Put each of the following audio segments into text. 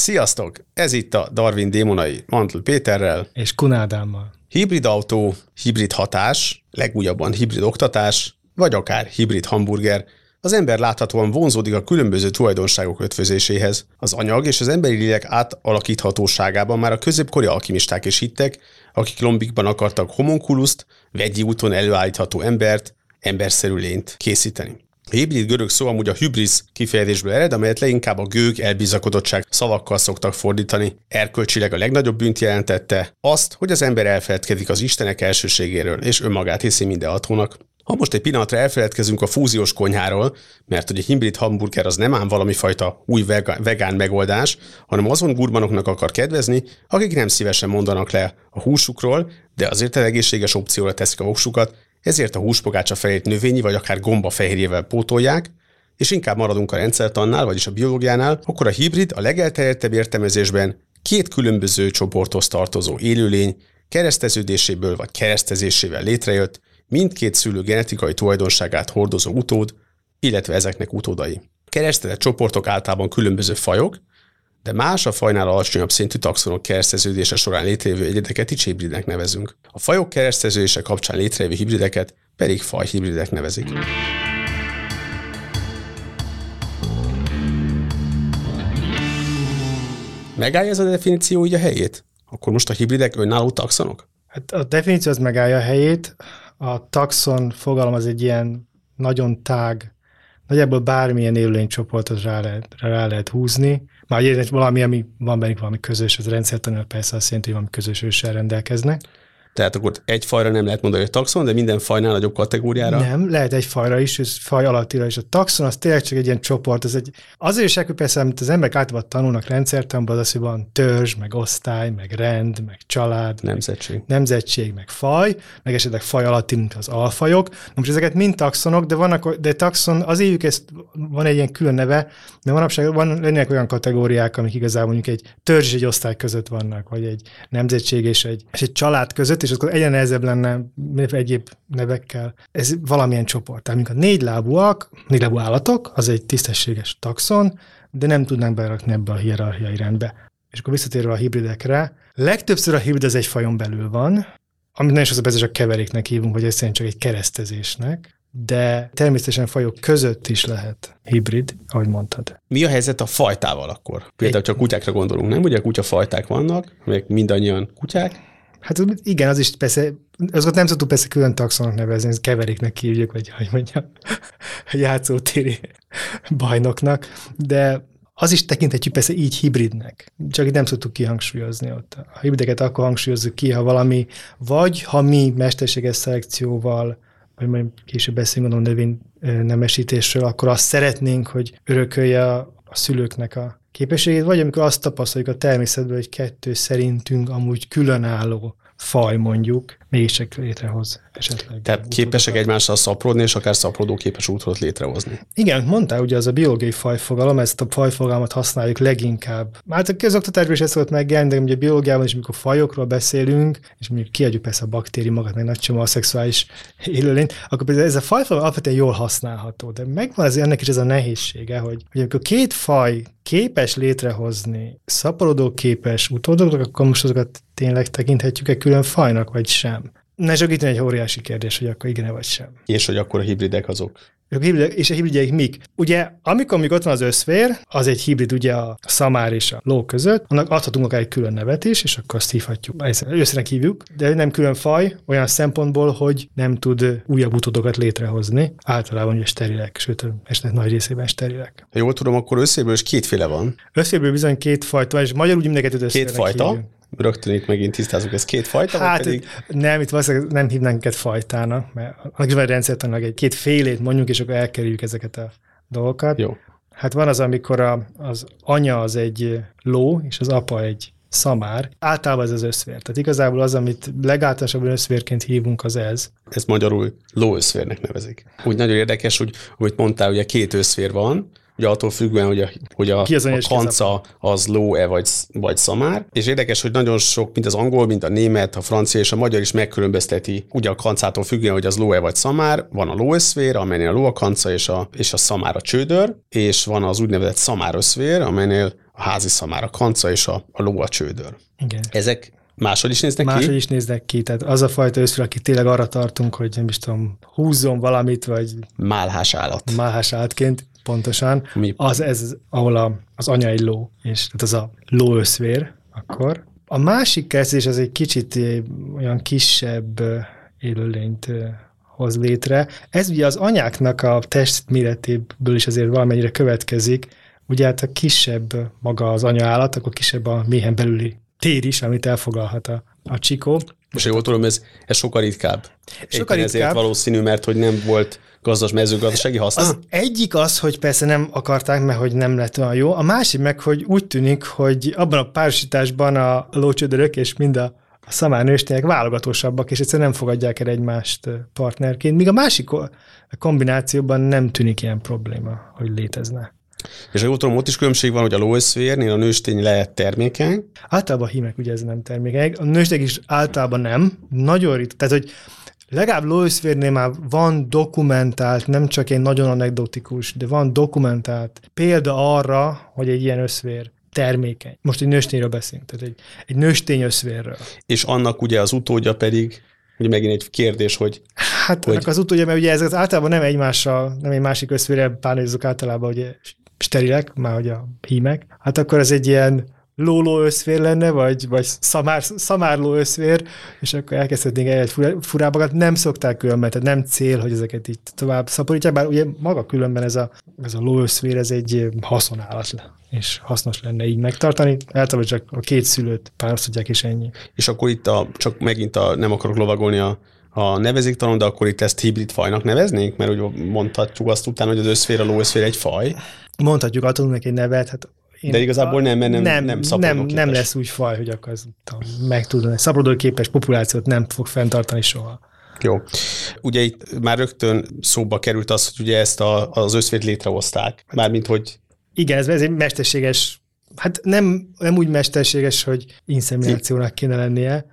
Sziasztok! Ez itt a Darwin Démonai Mantl Péterrel. És Kunádámmal. Hibrid autó, hibrid hatás, legújabban hibrid oktatás, vagy akár hibrid hamburger, az ember láthatóan vonzódik a különböző tulajdonságok ötvözéséhez. Az anyag és az emberi lélek átalakíthatóságában már a középkori alkimisták is hittek, akik lombikban akartak homunkuluszt, vegyi úton előállítható embert, emberszerű lényt készíteni. A hibrid görög szó amúgy a hybris kifejezésből ered, amelyet leginkább a gőg elbizakodottság szavakkal szoktak fordítani. Erkölcsileg a legnagyobb bűnt jelentette azt, hogy az ember elfeledkezik az Istenek elsőségéről, és önmagát hiszi mindenhatónak. Ha most egy pillanatra elfeledkezünk a fúziós konyháról, mert hogy egy hibrid hamburger az nem ám valami fajta új vegán megoldás, hanem azon gurmanoknak akar kedvezni, akik nem szívesen mondanak le a húsukról, de azért egészséges opcióra teszik a voksukat, ezért a húspogácsa felét növényi vagy akár gomba fehérjével pótolják, és inkább maradunk a rendszertannál, vagyis a biológiánál, akkor a hibrid a legelterjedtebb értelmezésben két különböző csoporthoz tartozó élőlény kereszteződéséből vagy keresztezésével létrejött, mindkét szülő genetikai tulajdonságát hordozó utód, illetve ezeknek utódai. Keresztezett csoportok általában különböző fajok, de más a fajnál alacsonyabb szintű taxonok kereszteződése során létrejövő egyedeket is hibridnek nevezünk. A fajok kereszteződése kapcsán létrejövő hibrideket pedig fajhibridek nevezik. Megállja ez a definíció így a helyét? Akkor most a hibridek önálló taxonok? Hát a definíció az megállja a helyét. A taxon fogalom az egy ilyen nagyon tág, nagyjából bármilyen élőlénycsoportot rá lehet, rá lehet húzni. Már egy valami, ami van bennük valami közös, az rendszertanul persze azt jelenti, hogy valami közös őssel rendelkeznek. Tehát akkor egy fajra nem lehet mondani, hogy taxon, de minden fajnál nagyobb kategóriára? Nem, lehet egy fajra is, és faj alattira is. A taxon az tényleg csak egy ilyen csoport, ez egy, azért is persze, amit az emberek általában tanulnak rendszertanban, az az, hogy van törzs, meg osztály, meg rend, meg család, nemzetség, meg, nemzetség, meg faj, meg esetleg faj alatti, mint az alfajok. Most ezeket mind taxonok, de vannak, de taxon, az évük ezt van egy ilyen külön neve, de manapság van, lennének olyan kategóriák, amik igazából mondjuk egy törzs és egy osztály között vannak, vagy egy nemzetség és egy, és egy család között, és akkor egyre nehezebb lenne egyéb nevekkel. Ez valamilyen csoport. Tehát a négy lábúak, négy lábú állatok, az egy tisztességes taxon, de nem tudnánk berakni ebbe a hierarchiai rendbe. És akkor visszatérve a hibridekre, legtöbbször a hibrid az egy fajon belül van, amit nagyon sokszor csak keveréknek hívunk, vagy egyszerűen csak egy keresztezésnek, de természetesen fajok között is lehet hibrid, ahogy mondtad. Mi a helyzet a fajtával akkor? Például csak kutyákra gondolunk, nem? Ugye kutya-fajták vannak, amelyek mindannyian kutyák, Hát igen, az is persze, azokat nem szoktuk persze külön taxonok nevezni, ez keveréknek hívjuk, vagy hogy mondjam, játszótéri bajnoknak, de az is tekinthetjük persze így hibridnek, csak itt nem szoktuk kihangsúlyozni ott. A hibrideket akkor hangsúlyozzuk ki, ha valami, vagy ha mi mesterséges szelekcióval, vagy majd később beszélünk a növény nemesítésről, akkor azt szeretnénk, hogy örökölje a, a szülőknek a képességét, vagy amikor azt tapasztaljuk a természetből, hogy kettő szerintünk amúgy különálló faj mondjuk, mégiscsak létrehoz esetleg. Tehát képesek egymással szaporodni, és akár szaporodó képes útrot létrehozni. Igen, mondtál, ugye az a biológiai fajfogalom, ezt a fajfogalmat használjuk leginkább. Már a közoktatásban is ezt szokott megjelenni, de ugye a biológiában is, amikor fajokról beszélünk, és mondjuk kiadjuk persze a baktériumokat, meg nagy csomó a szexuális élőlényt, akkor például ez a fajfogalom alapvetően jól használható, de megvan azért ennek is ez a nehézsége, hogy, hogy amikor két faj képes létrehozni szaporodó képes utódokat, akkor most azokat tényleg tekinthetjük-e külön fajnak, vagy sem? Ne itt egy óriási kérdés, hogy akkor igen vagy sem. És hogy akkor a hibridek azok a hibridek, és a hibridjeik mik? Ugye, amikor még ott van az összvér, az egy hibrid ugye a szamár és a ló között, annak adhatunk akár egy külön nevet is, és akkor azt hívhatjuk. Összenek hívjuk, de nem külön faj, olyan szempontból, hogy nem tud újabb utódokat létrehozni. Általában ugye sterilek, sőt, esetleg nagy részében sterilek. Ha jól tudom, akkor összéből is kétféle van. Összéből bizony két fajta, és magyarul úgy mindenket Két fajta? Hívjuk rögtön itt megint tisztázunk, ez két fajta, hát, pedig... Nem, itt valószínűleg nem hívnánk őket fajtának, mert annak van egy rendszertanilag egy két félét mondjuk, és akkor elkerüljük ezeket a dolgokat. Jó. Hát van az, amikor a, az anya az egy ló, és az apa egy szamár. Általában ez az összvér. Tehát igazából az, amit legáltalánosabban összvérként hívunk, az ez. Ez magyarul lóösszvérnek nevezik. Úgy nagyon érdekes, hogy, hogy mondtál, ugye két összvér van, ugye attól függően, hogy a, hogy a, a kanca az ló-e vagy, vagy szamár, és érdekes, hogy nagyon sok, mint az angol, mint a német, a francia és a magyar is megkülönbözteti, ugye a kancától függően, hogy az ló-e vagy szamár, van a lóösszvér, amelynél a ló a kanca és a, és a szamár a csődör, és van az úgynevezett szamárösszvér, amelynél a házi szamár, a kanca és a, a ló a csődör. Igen. Ezek máshogy is néznek Máshogy ki? is néznek ki, tehát az a fajta őszfél, aki tényleg arra tartunk, hogy nem is tudom, húzzon valamit, vagy Málhás állat. máhás állatként, pontosan, Mi? az ez, ahol a, az anya egy ló, és tehát az a lóöszvér akkor. A másik kezdés az egy kicsit eh, olyan kisebb eh, élőlényt eh, hoz létre. Ez ugye az anyáknak a testméretéből is azért valamennyire következik. Ugye hát a kisebb maga az anya állat, akkor kisebb a méhen belüli tér is, amit elfogalhat a, a csikó. Most jól tudom, ez, ez sokkal ritkább. Sokkal Éppen ezért ritkább. valószínű, mert hogy nem volt gazdas mezőgazdasági haszna. Az egyik az, hogy persze nem akarták, mert hogy nem lett olyan jó. A másik meg, hogy úgy tűnik, hogy abban a párosításban a lócsödörök és mind a, a szamárnőstények válogatósabbak, és egyszerűen nem fogadják el egymást partnerként. Míg a másik ko- kombinációban nem tűnik ilyen probléma, hogy létezne. És ha jól tudom, ott is különbség van, hogy a lóösszférnél a nőstény lehet termékeny, Általában a hímek ugye ez nem termékeny. A nőstek is általában nem. Nagyon ritka. Tehát, hogy legalább lóöszférnél már van dokumentált, nem csak egy nagyon anekdotikus, de van dokumentált példa arra, hogy egy ilyen összvér termékeny. Most egy nőstényről beszélünk, tehát egy, egy nőstény összvérről. és annak ugye az utódja pedig, ugye megint egy kérdés, hogy Hát Hogy- az utódja, mert ugye ez az általában nem egymással, nem egy másik összvérrel párnézzük általában ugye sterilek, már hogy a hímek, hát akkor ez egy ilyen lóló összvér lenne, vagy, vagy szamár, szamárló összvér, és akkor elkezdhetnénk egy furábakat. Nem szokták különben, tehát nem cél, hogy ezeket így tovább szaporítják, bár ugye maga különben ez a, ez a ló összvér, ez egy haszonállat, és hasznos lenne így megtartani. Általában csak a két szülőt párosítják, és ennyi. és akkor itt a, csak megint a, nem akarok lovagolni a, a nevezéktalan, de akkor itt ezt hibrid fajnak neveznénk, mert úgy mondhatjuk azt utána, hogy az összfér, a lóösszfér egy faj, Mondhatjuk, neki egy nevet, hát én De igazából nem, mert nem- nem nem, szaporodóképes. nem lesz úgy faj, hogy akkor az, tudom, meg tudod, szaporodóképes populációt nem fog fenntartani soha. Jó. Ugye itt már rögtön szóba került az, hogy ugye ezt a, az összfért létrehozták. Mármint, hogy Igen, ez, ez egy mesterséges, hát nem, nem úgy mesterséges, hogy inszeminációnak kéne lennie,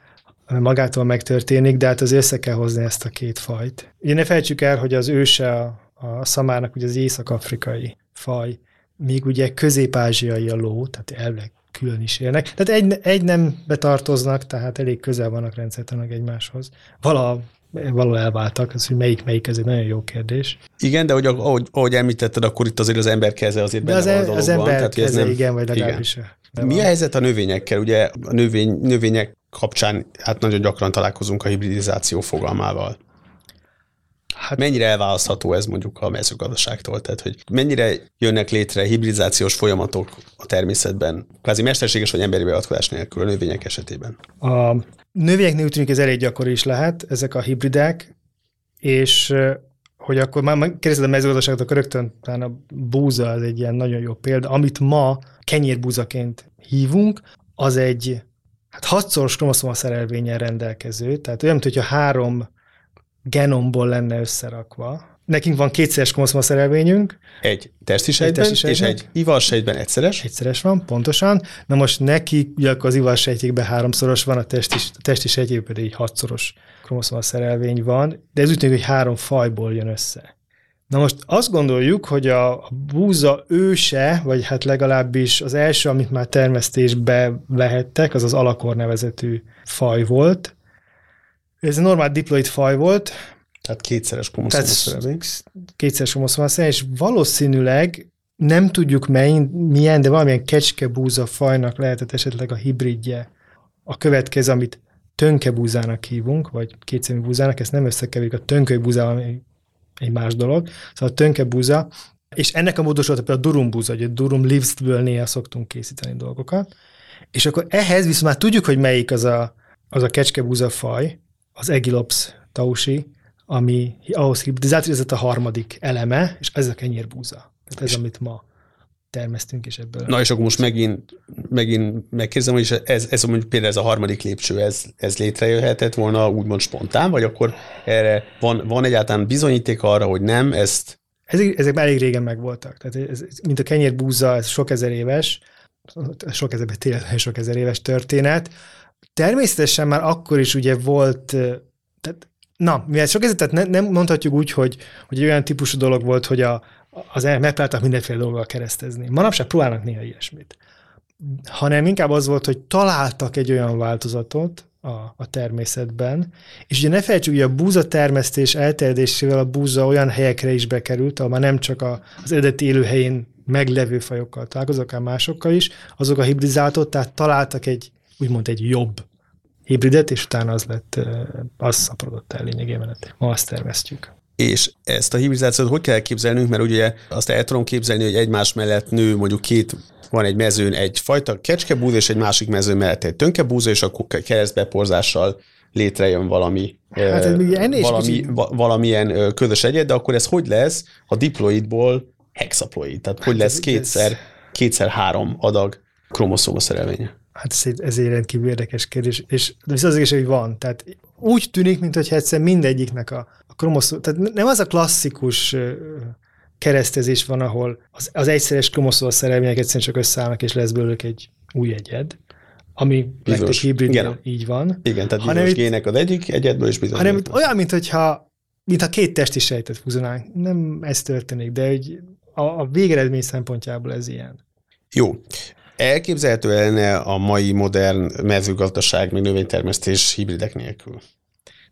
hanem magától megtörténik, de hát az össze kell hozni ezt a két fajt. Ugye ne felejtsük el, hogy az őse a, a szamárnak ugye az észak-afrikai faj, míg ugye közép-ázsiai a ló, tehát elvileg külön is élnek. Tehát egy, egy nem betartoznak, tehát elég közel vannak rendszertelenek egymáshoz. Vala, valahol elváltak, az, hogy melyik melyik, ez egy nagyon jó kérdés. igen, de hogy ahogy, ahogy említetted, akkor itt azért az ember keze azért De benne az, van a e- dologban. az ember tehát, keze, nem- igen, vagy igen. legalábbis. Mi a helyzet a növényekkel? Ugye a növény, növények kapcsán hát nagyon gyakran találkozunk a hibridizáció fogalmával. Hát Mennyire elválasztható ez mondjuk a mezőgazdaságtól? Tehát, hogy mennyire jönnek létre hibridizációs folyamatok a természetben, kvázi mesterséges vagy emberi beavatkozás nélkül a növények esetében? A növényeknél úgy tűnik, ez elég gyakori is lehet, ezek a hibridek, és hogy akkor már kérdezed a mezőgazdaságot, akkor rögtön talán a búza az egy ilyen nagyon jó példa. Amit ma kenyérbúzaként hívunk, az egy hát hatszoros kromoszoma szerelvényen rendelkező, tehát olyan, mintha három genomból lenne összerakva. Nekünk van kétszeres kromoszoma szerelvényünk, Egy testi sejtben, testi és sejtben. egy ivarsejtben egyszeres. Egyszeres van, pontosan. Na most neki, ugye akkor az ivarsejtjékben háromszoros van, a testi, a testi sejtjékben pedig egy hatszoros kromoszoma szerelvény van, de ez úgy tűnik, hogy három fajból jön össze. Na most azt gondoljuk, hogy a a búza őse, vagy hát legalábbis az első, amit már termesztésbe vehettek, az az alakor nevezetű faj volt. Ez egy normál diploid faj volt, Tehát kétszeres kromoszoma tehát szerelvény. kétszeres homoszomaszán, és valószínűleg nem tudjuk melyen, milyen, de valamilyen kecskebúza fajnak lehetett esetleg a hibridje. A következő, amit tönkebúzának hívunk, vagy kétszemű búzának, ezt nem összekeverjük a tönkölybúzával, ami egy más dolog. Szóval a tönkebúza, és ennek a módosult például a durumbúza, a durum leavesből néha szoktunk készíteni dolgokat. És akkor ehhez viszont már tudjuk, hogy melyik az a, az a kecskebúza faj, az Egilops tausi, ami ahhoz hibridizált, hogy ez a harmadik eleme, és ez a kenyérbúza. Tehát ez, amit ma termesztünk, és ebből. Na és akkor most megint, megint megkérdezem, hogy ez, ez mondjuk például ez a harmadik lépcső, ez, ez létrejöhetett volna úgymond spontán, vagy akkor erre van, van egyáltalán bizonyíték arra, hogy nem, ezt Ezek, ezek már elég régen megvoltak. Tehát ez, mint a kenyérbúza, ez sok ezer éves, sok ezer, tényleg sok ezer éves történet. Természetesen már akkor is ugye volt, tehát Na, mivel sok ezer, tehát ne, nem mondhatjuk úgy, hogy, hogy olyan típusú dolog volt, hogy a, az megpróbáltak mindenféle dolggal keresztezni. Manapság próbálnak néha ilyesmit. hanem inkább az volt, hogy találtak egy olyan változatot a, a természetben, és ugye ne felejtsük, hogy a búza termesztés elterjedésével a búza olyan helyekre is bekerült, ahol már nem csak a, az eredeti élőhelyén meglevő fajokkal találkoznak, akár másokkal is, azok a hibridizáltot, tehát találtak egy, úgymond egy jobb hibridet, és utána az lett, az szaporodott el lényegében, ma azt termesztjük. És ezt a hibridizációt hogy kell elképzelnünk, mert ugye azt el tudom képzelni, hogy egymás mellett nő mondjuk két van egy mezőn egy fajta kecskebúza, és egy másik mezőn mellett egy tönkebúza, és akkor keresztbeporzással létrejön valami, hát, uh, valami va, valamilyen közös egyet, de akkor ez hogy lesz a diploidból hexaploid? Tehát hogy hát lesz kétszer, kétszer három adag kromoszóma szerelménye? Hát ez egy, ez egy rendkívül érdekes kérdés, és de az az hogy van. Tehát úgy tűnik, mintha egyszer mindegyiknek a, a kromoszóm, tehát nem az a klasszikus keresztezés van, ahol az, az egyszeres kromoszóm szerelmények egyszerűen csak összeállnak, és lesz belőlük egy új egyed, ami legtöbb hibrid így van. Igen, tehát hanem bizonyos gének az egyik egyedből is bizonyos. Hanem olyan, mint hogyha mintha két testi sejtet fuzionálnánk. Nem ez történik, de hogy a, a végeredmény szempontjából ez ilyen. Jó. Elképzelhető lenne a mai modern mezőgazdaság, még növénytermesztés hibridek nélkül?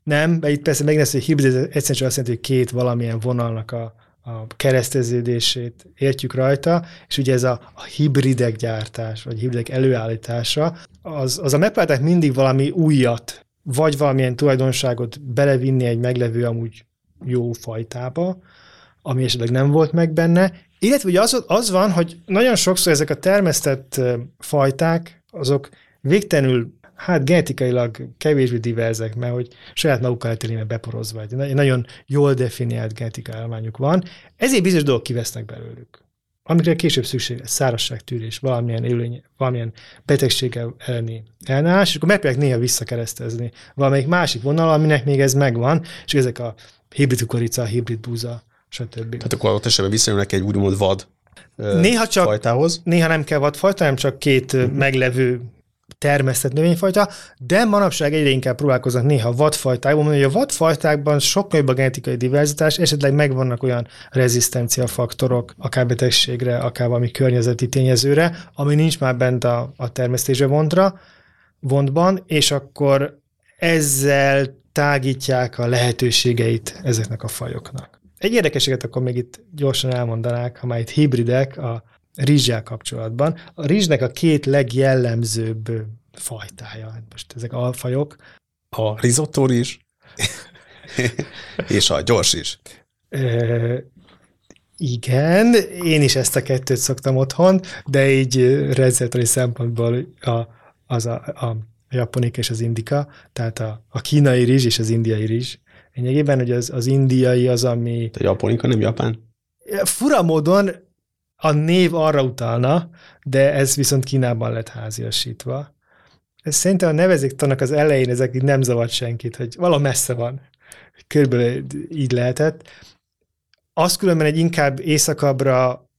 Nem, de itt persze megint hogy hibrid egyszerűen csak azt jelenti, hogy két valamilyen vonalnak a, a kereszteződését értjük rajta, és ugye ez a, a hibridek gyártás, vagy hibridek előállítása, az, az a megpróbálták mindig valami újat, vagy valamilyen tulajdonságot belevinni egy meglevő amúgy jó fajtába, ami esetleg nem volt meg benne, illetve ugye az, az van, hogy nagyon sokszor ezek a termesztett fajták, azok végtelenül hát genetikailag kevésbé diverzek, mert hogy saját magukkal eltéríme beporozva, egy nagyon jól definiált genetikai állományuk van, ezért bizonyos dolgok kivesznek belőlük. Amikre később szükség lesz, szárazságtűrés, valamilyen élőny, valamilyen betegsége elleni ellenállás, és akkor megpróbálják néha visszakeresztezni valamelyik másik vonal, aminek még ez megvan, és ezek a hibrid kukorica, hibrid búza, stb. Tehát akkor ott esetben visszajönnek egy úgymond vad néha csak, fajtához? Néha nem kell vadfajta, hanem csak két uh-huh. meglevő termesztett növényfajta, de manapság egyre inkább próbálkoznak néha vadfajtákban, hogy a vadfajtákban sokkal jobb a genetikai diverzitás, esetleg megvannak olyan rezisztencia faktorok, akár betegségre, akár valami környezeti tényezőre, ami nincs már bent a, a termesztésre vontra, vontban, és akkor ezzel tágítják a lehetőségeit ezeknek a fajoknak. Egy érdekeséget akkor még itt gyorsan elmondanák, ha már itt hibridek, a rizsjel kapcsolatban. A rizsnek a két legjellemzőbb fajtája, hát most ezek alfajok. A risotto rizs és a gyors is. Igen, én is ezt a kettőt szoktam otthon, de így rendszertani szempontból a, az a, a japonik és az indika, tehát a, a kínai rizs és az indiai rizs. Lényegében, hogy az, az indiai az, ami... A japonika nem japán? Fura módon a név arra utalna, de ez viszont Kínában lett háziasítva. Ez szerintem a nevezéktanak az elején ezek így nem zavart senkit, hogy vala messze van. Körülbelül így lehetett. Az különben egy inkább északabbra,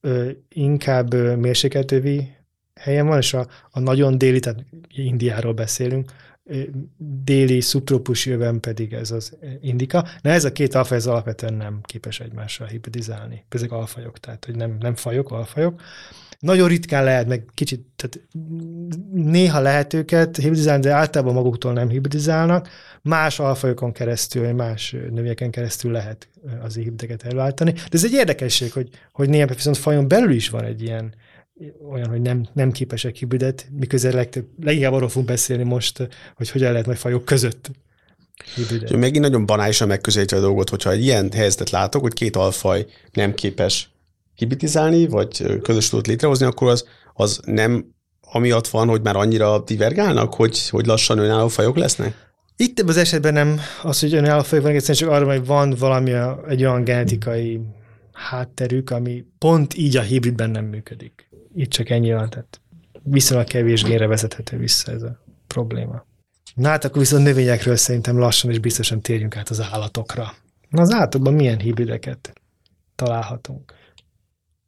inkább mérsékeltővi helyen van, és a, a nagyon déli, tehát Indiáról beszélünk, déli szubtrópus jövőn pedig ez az indika. Na ez a két alfaj ez alapvetően nem képes egymással hibridizálni. Ezek alfajok, tehát hogy nem, nem fajok, alfajok. Nagyon ritkán lehet, meg kicsit, tehát néha lehet őket hibridizálni, de általában maguktól nem hibridizálnak. Más alfajokon keresztül, más növényeken keresztül lehet az hibrideket előállítani. De ez egy érdekesség, hogy, hogy néha viszont fajon belül is van egy ilyen olyan, hogy nem, nem képesek hibridet, miközben legtöbb, leginkább arról fogunk beszélni most, hogy hogyan lehet majd fajok között hibridet. Megint nagyon banálisan megközelítve a dolgot, hogyha egy ilyen helyzetet látok, hogy két alfaj nem képes hibridizálni, vagy közös tudott létrehozni, akkor az, az nem amiatt van, hogy már annyira divergálnak, hogy, hogy lassan önálló fajok lesznek? Itt az esetben nem az, hogy önálló fajok van, egyszerűen csak arra, hogy van valami egy olyan genetikai hátterük, ami pont így a hibridben nem működik itt csak ennyi van, tehát viszonylag kevés génre vezethető vissza ez a probléma. Na hát akkor viszont növényekről szerintem lassan és biztosan térjünk át az állatokra. Na az állatokban milyen hibrideket találhatunk?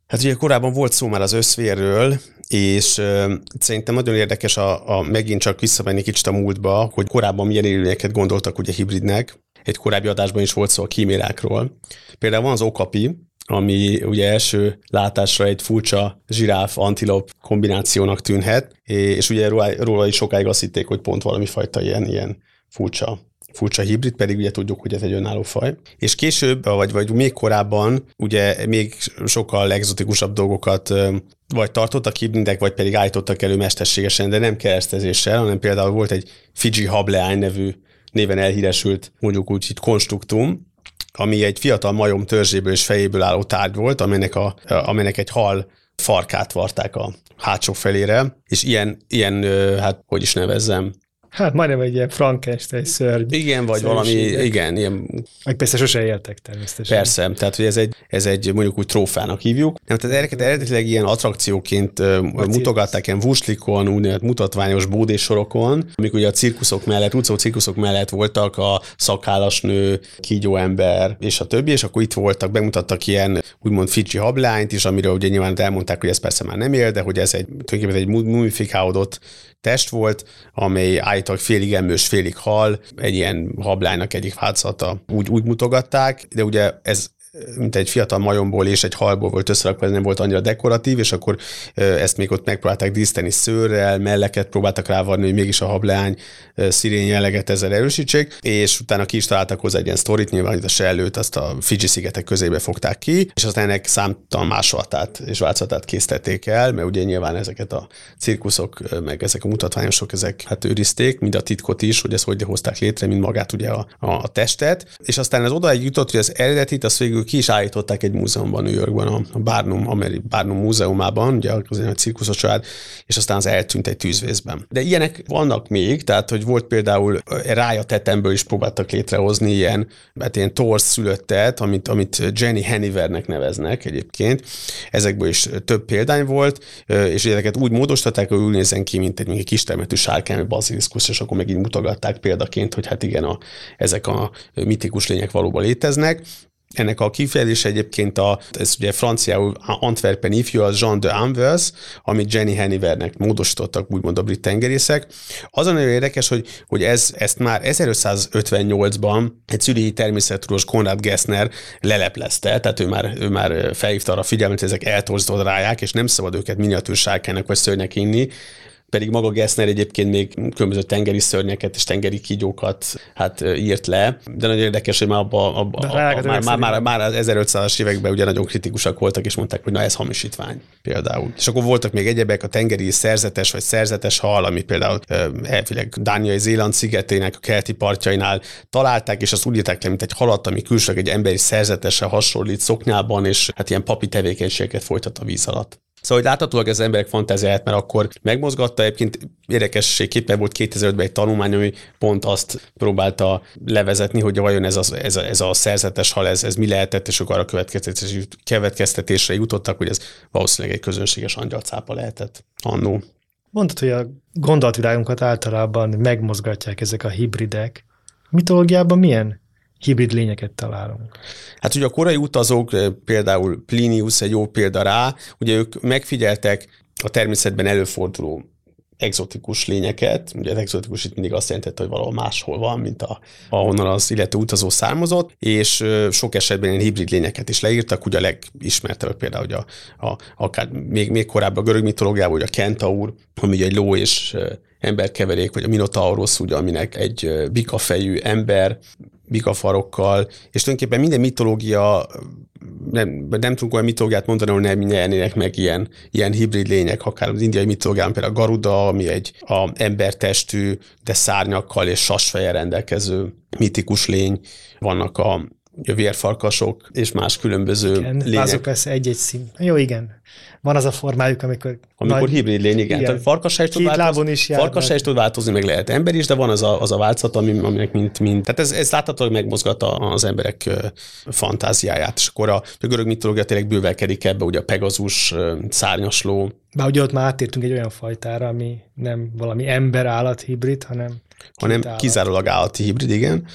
Hát ugye korábban volt szó már az összvérről, és uh, szerintem nagyon érdekes a, a megint csak visszamenni kicsit a múltba, hogy korábban milyen élőlényeket gondoltak ugye hibridnek. Egy korábbi adásban is volt szó a kímérákról. Például van az okapi, ami ugye első látásra egy furcsa zsiráf-antilop kombinációnak tűnhet, és ugye róla, is sokáig azt hitték, hogy pont valami fajta ilyen, ilyen furcsa furcsa hibrid, pedig ugye tudjuk, hogy ez egy önálló faj. És később, vagy, vagy még korábban ugye még sokkal egzotikusabb dolgokat vagy tartottak hibridek, vagy pedig állítottak elő mesterségesen, de nem keresztezéssel, hanem például volt egy Fiji Hableány nevű néven elhíresült, mondjuk úgy itt konstruktum, ami egy fiatal majom törzséből és fejéből álló tárgy volt, aminek, a, aminek egy hal farkát varták a hátsó felére, és ilyen, ilyen hát hogy is nevezzem, Hát majdnem egy ilyen Frankenstein szörny. Igen, vagy valami, igen, ilyen... Meg persze sose éltek természetesen. Persze, tehát hogy ez egy, ez egy mondjuk úgy trófának hívjuk. Nem, tehát ezeket eredetileg ilyen attrakcióként a mutogatták ilyen vuslikon, úgynevezett mutatványos bódésorokon, amik ugye a cirkuszok mellett, utcó cirkuszok mellett voltak a szakállasnő, kígyóember és a többi, és akkor itt voltak, bemutattak ilyen úgymond Fiji hablányt is, amiről ugye nyilván elmondták, hogy ez persze már nem él, de hogy ez egy tulajdonképpen egy mumifikálódott test volt, amely állítólag félig emlős, félig hal, egy ilyen hablánynak egyik változata úgy, úgy mutogatták, de ugye ez mint egy fiatal majomból és egy halból volt összerakva, ez nem volt annyira dekoratív, és akkor ezt még ott megpróbálták díszíteni szőrrel, melleket próbáltak rávarni, hogy mégis a hableány szirén jelleget ezzel erősítsék, és utána ki is találtak hozzá egy ilyen sztorit, nyilván itt a sellőt azt a Fiji szigetek közébe fogták ki, és aztán ennek számtalan másolatát és változatát készítették el, mert ugye nyilván ezeket a cirkuszok, meg ezek a mutatványosok, ezek hát őrizték, mind a titkot is, hogy ezt hogy hozták létre, mind magát ugye a, a testet, és aztán az oda jutott, hogy az eredetit az végül ki is állították egy múzeumban New Yorkban, a Barnum, Ameri, Barnum múzeumában, ugye az egy cirkuszos család, és aztán az eltűnt egy tűzvészben. De ilyenek vannak még, tehát hogy volt például rája tetemből is próbáltak létrehozni ilyen, hát ilyen torsz szülöttet, amit, amit Jenny Hennivernek neveznek egyébként. Ezekből is több példány volt, és ezeket úgy módosították, hogy úgy nézen ki, mint egy, egy kis termetű sárkány, baziliszkusz, és akkor megint mutogatták példaként, hogy hát igen, a, ezek a mitikus lények valóban léteznek. Ennek a kifejezés egyébként a, ez ugye franciául Antwerpen ifjú, az Jean de Anvers, amit Jenny Hennivernek módosítottak, úgymond a brit tengerészek. Az a nagyon érdekes, hogy, hogy ez, ezt már 1558-ban egy szülihi természettudós Konrad Gessner leleplezte, tehát ő már, ő már felhívta arra a figyelmet, hogy ezek eltorzított ráják, és nem szabad őket miniatűr sárkánynak vagy szörnyek inni, pedig maga Gessner egyébként még különböző tengeri szörnyeket és tengeri kígyókat hát írt le, de nagyon érdekes, hogy már, abba, abba, abba, már, már, már, már az 1500-as években ugye nagyon kritikusak voltak, és mondták, hogy na ez hamisítvány például. És akkor voltak még egyebek, a tengeri szerzetes vagy szerzetes hal, ami például elvileg Dániai Zéland szigetének a keleti partjainál találták, és azt úgy írták le, mint egy halat, ami külsőleg egy emberi szerzetese hasonlít szoknyában, és hát ilyen papi tevékenységet folytat a víz alatt. Szóval, hogy láthatólag az emberek fantáziáját, mert akkor megmozgatta, egyébként érdekességképpen volt 2005-ben egy tanulmány, ami pont azt próbálta levezetni, hogy vajon ez a, ez a, ez a szerzetes hal, ez, ez mi lehetett, és akkor arra következtetésre, következtetésre jutottak, hogy ez valószínűleg egy közönséges angyalcápa lehetett annó. Mondtad, hogy a gondolatvilágunkat általában megmozgatják ezek a hibridek. Mitológiában milyen hibrid lényeket találunk. Hát ugye a korai utazók, eh, például Plinius egy jó példa rá, ugye ők megfigyeltek a természetben előforduló exotikus lényeket, ugye az exotikus itt mindig azt jelentette, hogy valahol máshol van, mint a, ahonnan az illető utazó származott, és sok esetben ilyen hibrid lényeket is leírtak, ugye a legismertebb például, hogy a, a, akár még, még korábban a görög mitológiában, hogy a kentaur, ami ugye egy ló és emberkeverék, vagy a Minotaurus, ugye, aminek egy bikafejű ember, bikafarokkal, és tulajdonképpen minden mitológia, nem, nem tudunk olyan mitológiát mondani, ahol nem nyernének meg ilyen, ilyen hibrid lények, akár az indiai mitológiában például a Garuda, ami egy a embertestű, de szárnyakkal és sasfeje rendelkező mitikus lény, vannak a a vérfarkasok és más különböző igen, lények. Azok lesz egy-egy szín. Jó, igen. Van az a formájuk, amikor... Amikor nagy, hibrid lény, igen. igen. Farkasá is tud változni, is farkasá is tud változni, meg lehet ember is, de van az a, az a változat, ami, aminek mint, mint. Tehát ez, ez láthatóan megmozgat az emberek fantáziáját. És akkor a, a görög mitológia tényleg bővelkedik ebbe, ugye a Pegazus, szárnyasló. Bár ugye ott már átértünk egy olyan fajtára, ami nem valami ember-állat hibrid, hanem hanem állat. kizárólag állati hibrid, igen.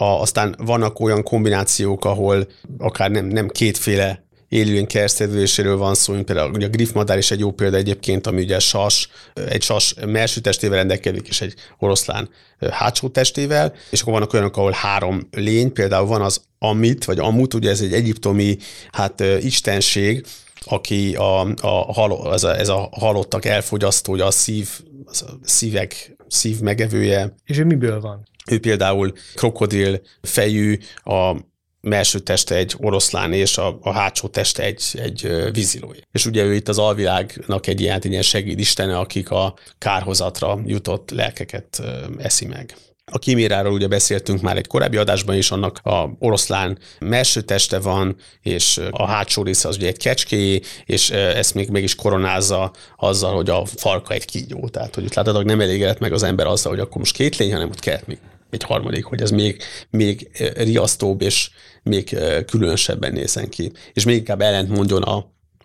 A, aztán vannak olyan kombinációk, ahol akár nem, nem kétféle élőlény keresztedüléséről van szó, mint például ugye a griffmadár is egy jó példa egyébként, ami ugye sas, egy sas melső testével rendelkezik, és egy oroszlán hátsó testével, és akkor vannak olyanok, ahol három lény, például van az amit, vagy amut, ugye ez egy egyiptomi hát istenség, aki a, a, halo, ez, a, ez a halottak elfogyasztója, a szív, az a szívek, szív megevője. És ő miből van? Ő például krokodil fejű, a melső teste egy oroszlán, és a, a hátsó teste egy, egy vízilói. És ugye ő itt az alvilágnak egy ilyen, egy ilyen segédistene, akik a kárhozatra jutott lelkeket eszi meg. A kiméráról ugye beszéltünk már egy korábbi adásban is, annak a oroszlán melső teste van, és a hátsó része az ugye egy kecskéjé, és ezt még meg is koronázza azzal, hogy a farka egy kígyó. Tehát, hogy itt látod, nem elégedett meg az ember azzal, hogy akkor most két lény, hanem ott kellett még egy harmadik, hogy ez még, még riasztóbb és még különösebben nézzen ki. És még inkább ellent mondjon a,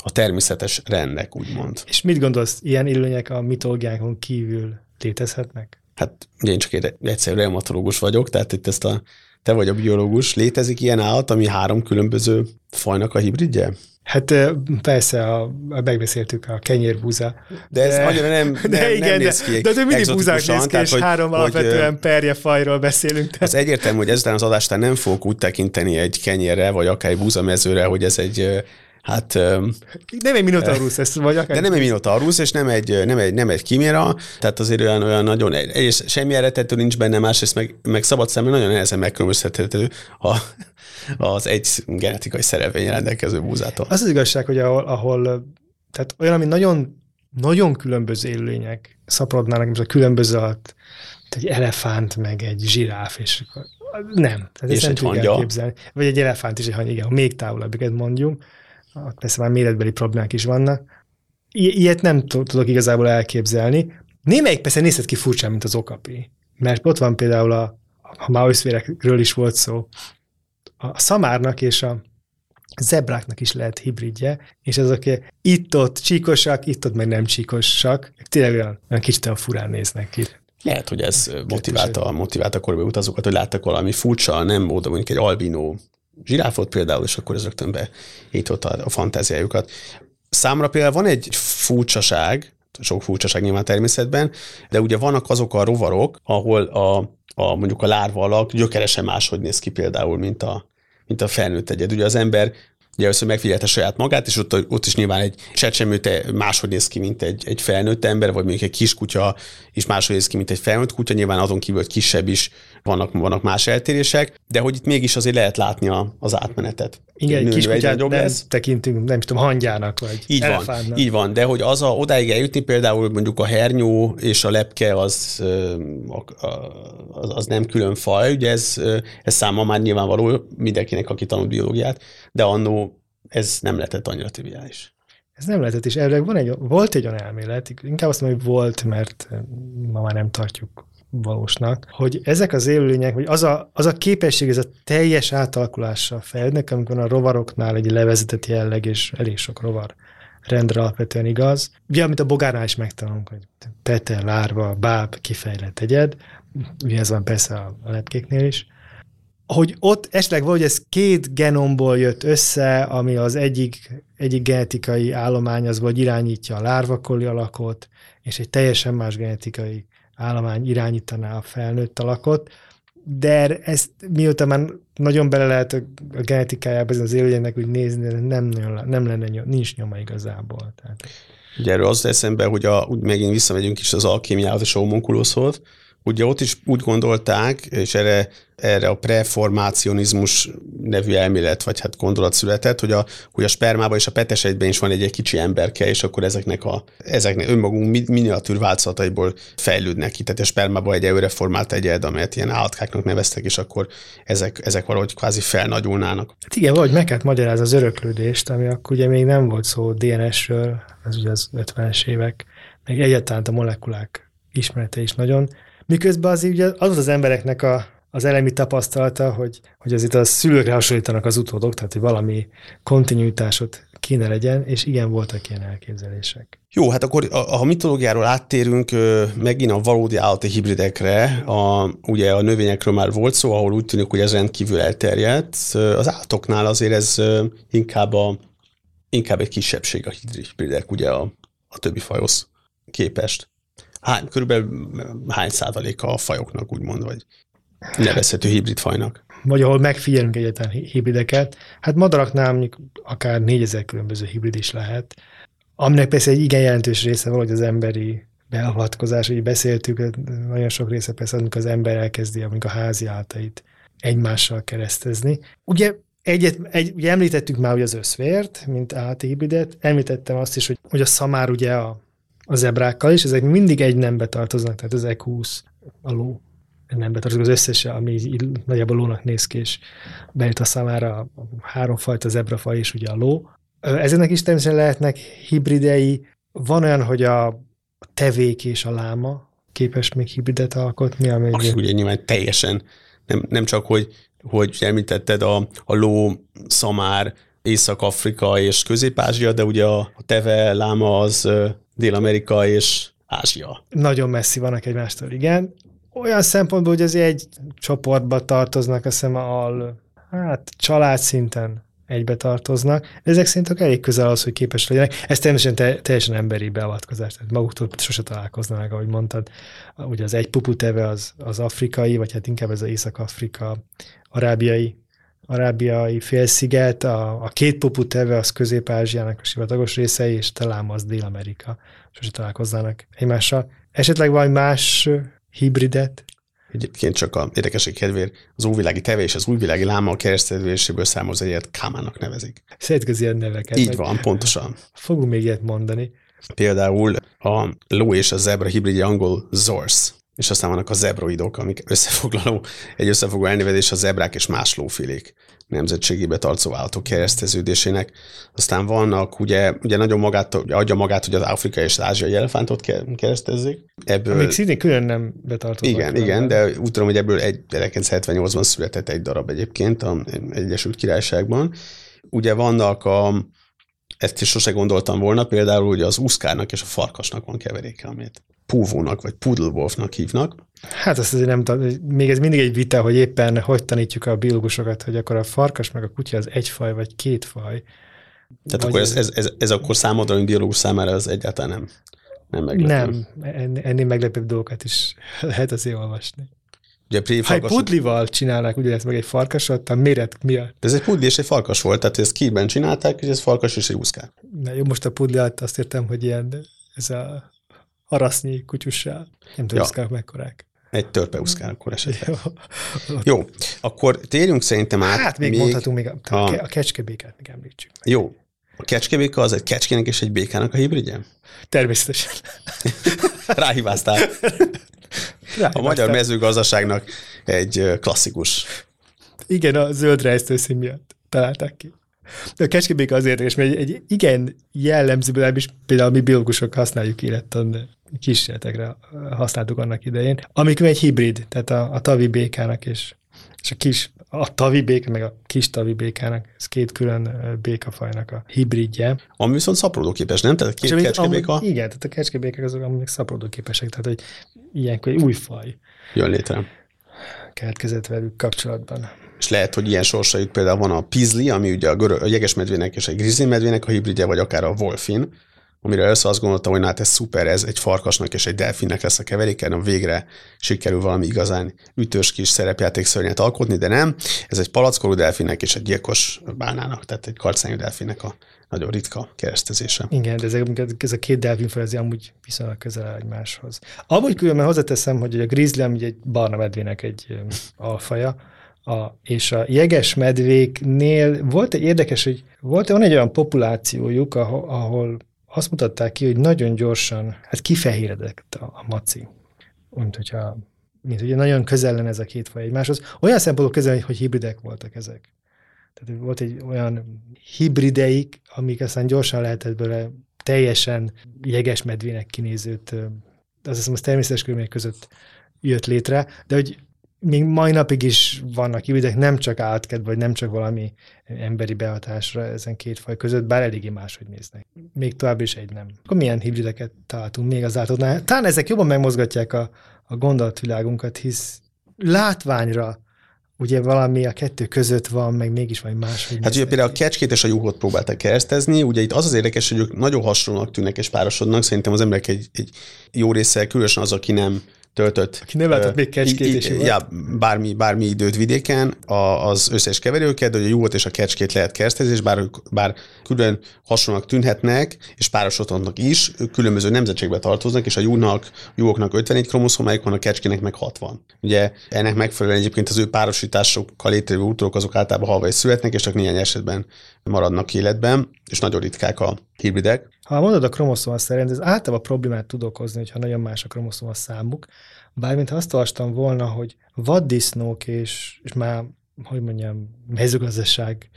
a természetes rendnek, úgymond. És mit gondolsz, ilyen élőnyek a mitológiákon kívül létezhetnek? Hát én csak egy egyszerű reumatológus vagyok, tehát itt ezt a te vagy a biológus. Létezik ilyen állat, ami három különböző fajnak a hibridje? Hát persze, a, a megbeszéltük a kenyérbúza. De ez de, annyira nem, nem, de igen, nem néz ki De, de mindig búzák néz ki, és hogy, három hogy, alapvetően perjefajról beszélünk. Tehát. Az egyértelmű, hogy ezután az adástán nem fogok úgy tekinteni egy kenyérre, vagy akár egy búzamezőre, hogy ez egy Hát, nem egy Minotaurus, ez vagy akár. De nem egy Minotaurus, és nem egy, nem egy, nem egy kiméra, tehát azért olyan, olyan nagyon, és semmi eredető nincs benne, másrészt meg, meg szabad szemben nagyon nehezen megkülönböztethető a, az egy genetikai szerelvény rendelkező búzától. Az az igazság, hogy ahol, ahol tehát olyan, ami nagyon, nagyon különböző élőlények szaporodnának, mint a különböző alatt, egy elefánt, meg egy zsiráf, és nem. Tehát és egy hangya. Vagy egy elefánt is egy hangya, igen, még távolabbiket mondjunk persze már méretbeli problémák is vannak. I- ilyet nem tudok igazából elképzelni. Némelyik persze nézhet ki furcsán, mint az okapi. Mert ott van például a, a maoszvérekről is volt szó, a szamárnak és a zebráknak is lehet hibridje, és azok itt-ott csíkosak, itt-ott meg nem csíkosak. Tényleg olyan, olyan kicsit a furán néznek ki. Lehet, hogy ez motiválta, motiválta a korábbi utazókat, hogy láttak valami furcsa, nem módon, mondjuk egy albinó zsiráfot például, és akkor ez rögtön beított a, a fantáziájukat. Számra például van egy furcsaság, sok furcsaság nyilván természetben, de ugye vannak azok a rovarok, ahol a, a mondjuk a lárva alak gyökeresen máshogy néz ki például, mint a, mint a felnőtt egyed. Ugye az ember Ugye először megfigyelte saját magát, és ott, ott is nyilván egy csecsemőte máshogy néz ki, mint egy, egy felnőtt ember, vagy mondjuk egy kiskutya is máshogy néz ki, mint egy felnőtt kutya, nyilván azon kívül, hogy kisebb is vannak, vannak más eltérések, de hogy itt mégis azért lehet látni a, az átmenetet. Igen, egy kiskutyát nem lesz. tekintünk, nem tudom, hangyának, vagy Így elefántnak. van, így van, de hogy az a, odáig eljutni például mondjuk a hernyó és a lepke az, az, az nem külön faj, ugye ez, ez száma már nyilvánvaló mindenkinek, aki tanult biológiát, de annó ez nem lehetett annyira triviális. Ez nem lehetett, és erre van egy, volt egy olyan elmélet, inkább azt mondom, hogy volt, mert ma már nem tartjuk valósnak, hogy ezek az élőlények, hogy az a, az a képesség, ez a teljes átalakulással fejlődnek, amikor a rovaroknál egy levezetett jelleg, és elég sok rovar rendre alapvetően igaz. Ugye, amit a bogárnál is megtanulunk, hogy tete, lárva, báb, kifejlett egyed, ugye ez van persze a lepkéknél is, hogy ott esetleg valahogy ez két genomból jött össze, ami az egyik, egyik genetikai állomány az vagy irányítja a lárvakoli alakot, és egy teljesen más genetikai állomány irányítaná a felnőtt alakot, de ezt mióta már nagyon bele lehet a, a genetikájába az élőjének hogy nézni, nem, nagyon, nem lenne, nincs nyoma igazából. Tehát. Ugye erről az eszembe, hogy a, úgy megint visszamegyünk is az alkémiához és a homunkuloszhoz, Ugye ott is úgy gondolták, és erre, erre a preformácionizmus nevű elmélet, vagy hát gondolat született, hogy a, hogy a spermában és a petesegyben is van egy, egy kicsi emberke, és akkor ezeknek a ezeknek önmagunk miniatűr változataiból fejlődnek ki. Tehát a spermában egy előreformált egyed, amelyet ilyen állatkáknak neveztek, és akkor ezek, ezek valahogy kvázi felnagyulnának. Hát igen, vagy meg kellett magyarázni az öröklődést, ami akkor ugye még nem volt szó DNS-ről, az ugye az 50-es évek, meg egyáltalán a molekulák ismerete is nagyon Miközben az ugye az az, embereknek a, az elemi tapasztalata, hogy, hogy azért a szülőkre hasonlítanak az utódok, tehát hogy valami kontinuitásot kéne legyen, és igen, voltak ilyen elképzelések. Jó, hát akkor ha a mitológiáról áttérünk megint a valódi állati hibridekre, a, ugye a növényekről már volt szó, ahol úgy tűnik, hogy ez rendkívül elterjedt. Az állatoknál azért ez inkább a inkább egy kisebbség a hibridek, ugye a, a többi fajhoz képest. Hány, körülbelül hány százaléka a fajoknak, úgymond, vagy nevezhető hibrid fajnak? Vagy ahol megfigyelünk egyetlen hibrideket. Hát madaraknál mondjuk akár 4000 különböző hibrid is lehet, aminek persze egy igen jelentős része valahogy az emberi beavatkozás, hogy beszéltük, nagyon sok része persze, amikor az ember elkezdi amikor a házi áltait egymással keresztezni. Ugye Egyet, egy, ugye említettük már ugye az összvért, mint áthibridet, említettem azt is, hogy, hogy a szamár ugye a, a zebrákkal is, ezek mindig egy nembe tartoznak, tehát az E20, a ló nembe tartozik, az összes, ami nagyjából lónak néz ki, és bejött a szamára a háromfajta zebrafaj és ugye a ló. Ezeknek is természetesen lehetnek hibridei. Van olyan, hogy a tevék és a láma képes még hibridet alkotni, ami... Aki ugye nyilván teljesen, nem, nem csak, hogy hogy említetted a, a ló, szamár, Észak-Afrika és Közép-Ázsia, de ugye a teve, láma az Dél-Amerika és Ázsia. Nagyon messzi vannak egymástól, igen. Olyan szempontból, hogy azért egy csoportba tartoznak, azt hiszem, al, hát család szinten egybe tartoznak. Ezek szerint elég közel az, hogy képes legyenek. Ez természetesen te, teljesen emberi beavatkozás, tehát maguktól sose találkoznak, ahogy mondtad. Ugye az egy puputeve az, az afrikai, vagy hát inkább ez az Észak-Afrika arábiai arábiai félsziget, a, a két puputeve az Közép-Ázsiának a sivatagos részei, és talán az Dél-Amerika. Sose találkoznának egymással. Esetleg valami más hibridet Egyébként csak a érdekesség kedvéért az óvilági teve és az újvilági láma a kereszteléséből származó egyet kámának nevezik. Szeretkező ilyen neveket. Így van, pontosan. Fogunk még ilyet mondani. Például a ló és a zebra hibridje angol Zors, és aztán vannak a zebroidok, amik összefoglaló, egy összefoglaló elnevezés a zebrák és más lófilék nemzetségébe tartozó állatok kereszteződésének. Aztán vannak, ugye, ugye nagyon magát, adja magát, hogy az afrikai és az ázsiai elefántot keresztezzék. Ebből, Még szintén külön nem betartoznak. Igen, igen, de úgy tudom, hogy ebből egy 1978-ban született egy darab egyébként az Egyesült Királyságban. Ugye vannak a, ezt is sose gondoltam volna, például ugye az úszkárnak és a farkasnak van keveréke, amit púvónak vagy pudelwolfnak hívnak. Hát azt azért nem még ez mindig egy vita, hogy éppen hogy tanítjuk a biológusokat, hogy akkor a farkas meg a kutya az egy faj vagy két faj. Tehát akkor ez, ez, ez, ez akkor számodra, mint biológus számára az egyáltalán nem, nem meglepő. Nem, ennél meglepőbb dolgokat is lehet azért olvasni. Ugye ha egy pudlival csinálnak ugyanezt meg egy farkasot, a méret miatt. Ez egy pudli és egy farkas volt, tehát ezt kiben csinálták, és ez farkas és egy úszkár. Na jó, most a pudli alatt azt értem, hogy ilyen ez a arasznyi kutyussal. Nem tudom, ja. mekkorák. Egy törpeuszkál akkor esetleg. Jó. Jó, akkor térjünk szerintem át. Hát még, még mondhatunk még a, a, a kecskebékát, még említsük. Meg. Jó. A kecskebéka az egy kecskének és egy békának a hibridje? Természetesen. Ráhibáztál. Ráhibáztál. A magyar mezőgazdaságnak egy klasszikus. Igen, a zöld rejsztőszín miatt találták ki. De a kecskebéka azért érdekes, mert egy, egy igen jellemző, is például mi biológusok használjuk élettan kísérletekre használtuk annak idején, amikor egy hibrid, tehát a, a tavi békának és, és a kis, a tavi béka, meg a kis tavi békának, ez két külön békafajnak a hibridje. Ami viszont szaporodóképes, nem? Tehát két kecskebéka? Amúgy, igen, tehát a kecskebékek azok amik szaporodóképesek, tehát hogy ilyenkor egy új faj. Jön létre. Keletkezett velük kapcsolatban és lehet, hogy ilyen sorsaik például van a Pizli, ami ugye a, görö- a jegesmedvének és egy grizzly medvének a hibridje, vagy akár a Wolfin, amire először azt gondolta, hogy na, hát ez szuper, ez egy farkasnak és egy delfinnek lesz a keveréke, de végre sikerül valami igazán ütős kis szerepjáték szörnyet alkotni, de nem. Ez egy palackoló delfinnek és egy gyilkos bánának, tehát egy karcányú delfinnek a nagyon ritka keresztezése. Igen, de ezek, ez a két delfin ez amúgy viszonylag közel egymáshoz. Amúgy különben hozzáteszem, hogy a grizzly, egy barna medvének egy alfaja, a, és a jeges medvéknél volt egy érdekes, hogy volt van egy olyan populációjuk, ahol, ahol azt mutatták ki, hogy nagyon gyorsan, hát kifehéredett a, a maci. Mint hogyha mint ugye nagyon közel lenne ez a két faj egymáshoz. Olyan szempontból közel, hogy hibridek voltak ezek. Tehát volt egy olyan hibrideik, amik aztán gyorsan lehetett bele teljesen jeges medvének kinézőt, az hiszem, az természetes körülmények között jött létre, de hogy még mai napig is vannak hibridek, nem csak átked, vagy nem csak valami emberi behatásra ezen két faj között, bár eléggé máshogy néznek. Még tovább is egy nem. Akkor milyen hibrideket találtunk még az átodnál? Talán ezek jobban megmozgatják a, a gondolatvilágunkat, hisz látványra ugye valami a kettő között van, meg mégis valami más. Hát ugye például a kecskét és a juhot próbálták keresztezni, ugye itt az az érdekes, hogy ők nagyon hasonlóak tűnnek és párosodnak, szerintem az emberek egy, egy jó része, különösen az, aki nem töltött. Aki nem látott még kecskét is. Ja, bármi, bármi időt vidéken, a, az összes keverőket, de hogy a juhot és a kecskét lehet keresztezni, bár, bár külön hasonlóak tűnhetnek, és párosodhatnak is, különböző nemzetségbe tartoznak, és a juhnak, juhoknak 54 kromoszomájuk van, a kecskének meg 60. Ugye ennek megfelelően egyébként az ő párosításokkal létrejövő útról azok általában halva is születnek, és csak néhány esetben maradnak életben, és nagyon ritkák a hibridek. Ha mondod a kromoszoma szerint, ez általában problémát tud okozni, hogyha nagyon más a kromoszoma számuk. Bármint azt olvastam volna, hogy vaddisznók és, és már, hogy mondjam, mezőgazdasági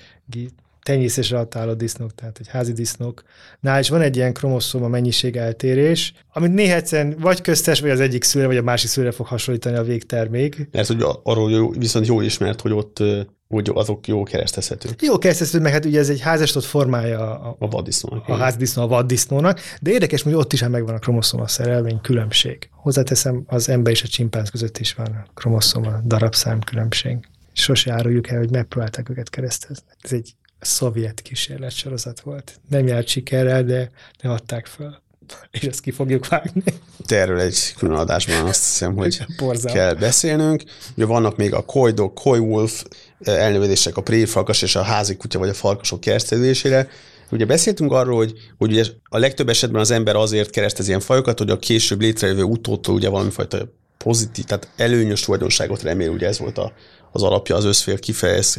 tenyészésre alatt álló disznók, tehát egy házi disznóknál is van egy ilyen kromoszoma mennyiség eltérés, amit néhetsen vagy köztes, vagy az egyik szülő, vagy a másik szülőre fog hasonlítani a végtermék. Mert hogy arról jó, viszont jó ismert, hogy ott úgy azok jó keresztezhetők. Jó keresztezhető, meg hát ugye ez egy házastot formája a, a vaddisznónak. A házdisznó a vaddisznónak, de érdekes, hogy ott is megvan a kromoszoma szerelvény különbség. Hozzáteszem, az ember és a csimpánz között is van a kromoszoma darabszám különbség. Sose áruljuk el, hogy megpróbálták őket keresztezni. Ez egy szovjet kísérletsorozat volt. Nem járt sikerrel, de nem adták fel. És ezt ki fogjuk vágni. De erről egy külön adásban azt hiszem, hogy kell beszélnünk. Ugye vannak még a kojdok, kojwolf elnevezések a préfalkas és a házi kutya vagy a farkasok keresztezésére. Ugye beszéltünk arról, hogy, hogy ugye a legtöbb esetben az ember azért keresztez ilyen fajokat, hogy a később létrejövő utótól ugye valamifajta pozitív, tehát előnyös tulajdonságot remél, ugye ez volt a, az alapja az összfél kifejez,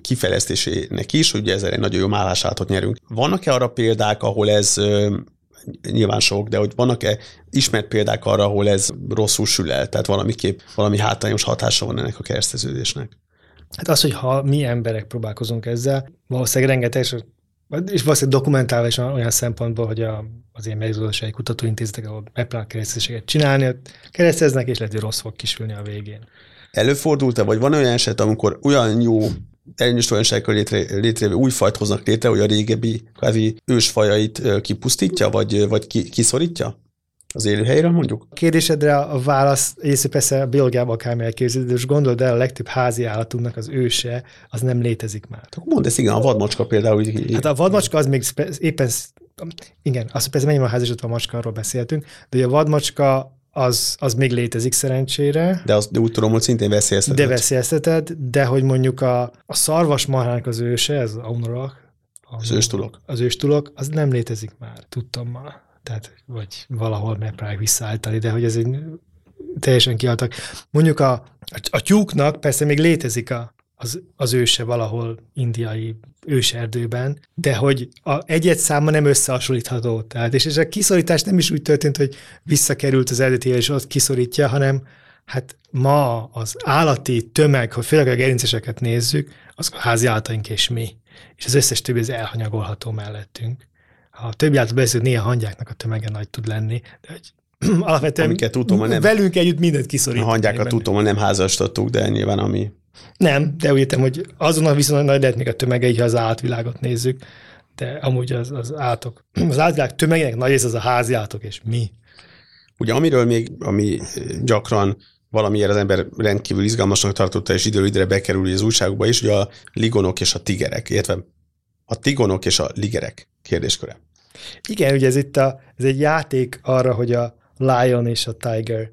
kifejlesztésének is, ugye ezzel egy nagyon jó állásátot nyerünk. Vannak-e arra példák, ahol ez nyilván sok, de hogy vannak-e ismert példák arra, ahol ez rosszul sül el, tehát valamiképp valami hátrányos hatása van ennek a kereszteződésnek? Hát az, hogy ha mi emberek próbálkozunk ezzel, valószínűleg rengeteg, és valószínűleg dokumentálva is olyan szempontból, hogy a, az ilyen mezőgazdasági kutatóintézetek, ahol megpróbálnak keresztezéseket csinálni, kereszteznek, és lehet, hogy rossz fog kisülni a végén. Előfordult-e, vagy van olyan eset, amikor olyan jó előnyös tulajdonságokkal létre, létrejövő új fajt hoznak létre, hogy a régebbi kvázi ősfajait kipusztítja, vagy, vagy ki, kiszorítja? Az élőhelyre mondjuk? A kérdésedre a válasz, és persze a biológiában akármi elképzeled, és gondold el, a legtöbb házi állatunknak az őse, az nem létezik már. Hát mondd ezt, igen, a vadmacska például. Hát a vadmacska az még éppen, igen, azt persze mennyi van házasodva a macska, arról beszéltünk, de a vadmacska az, az még létezik szerencsére. De, az, de úgy tudom, hogy szintén veszélyeztetett. De veszélyeztetett, de hogy mondjuk a, a szarvasmarhának az őse, ez Aunorak, az őstulok. Az őstulok, az nem létezik már, tudtam már. Tehát, vagy valahol megpróbálják visszaállítani, de hogy ez egy teljesen kihaltak. Mondjuk a, a, a tyúknak persze még létezik a, az, az őse valahol indiai őserdőben, de hogy a egyet száma nem összehasonlítható. Tehát, és, és a kiszorítás nem is úgy történt, hogy visszakerült az eredeti és ott kiszorítja, hanem hát ma az állati tömeg, hogy főleg a gerinceseket nézzük, az a házi állataink és mi. És az összes többi az elhanyagolható mellettünk. Ha a többi állat beszél, néha hangyáknak a tömege nagy tud lenni, de hogy alapvetően Amiket tudom, nem, velünk együtt mindent kiszorítani. A hangyákat tudom, nem házastattuk, de nyilván ami nem, de úgy értem, hogy azonnal viszont nagy lehet még a tömegei, ha az átvilágot nézzük, de amúgy az, az átok. Az átvilág tömegének nagy rész az a házi átok, és mi. Ugye amiről még, ami gyakran valamiért az ember rendkívül izgalmasnak tartotta, és időről időre bekerül az újságokba is, hogy a ligonok és a tigerek, illetve a tigonok és a ligerek kérdésköre. Igen, ugye ez itt a, ez egy játék arra, hogy a lion és a tiger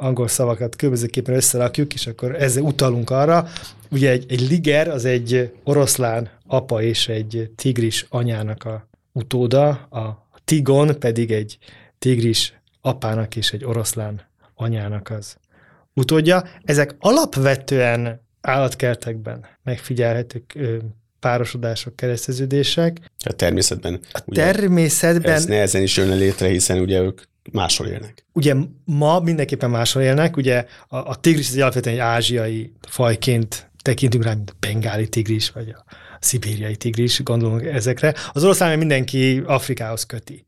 angol szavakat különbözőképpen összerakjuk, és akkor ezzel utalunk arra. Ugye egy, egy liger az egy oroszlán apa és egy tigris anyának a utóda, a tigon pedig egy tigris apának és egy oroszlán anyának az utódja. Ezek alapvetően állatkertekben megfigyelhetők párosodások, kereszteződések. A természetben. A természetben. Ez nehezen is jönne létre, hiszen ugye ők máshol élnek. Ugye ma mindenképpen máshol élnek, ugye a, a tigris az alapvetően egy ázsiai fajként tekintünk rá, mint a bengáli tigris, vagy a szibériai tigris, gondolunk ezekre. Az oroszlán mindenki Afrikához köti.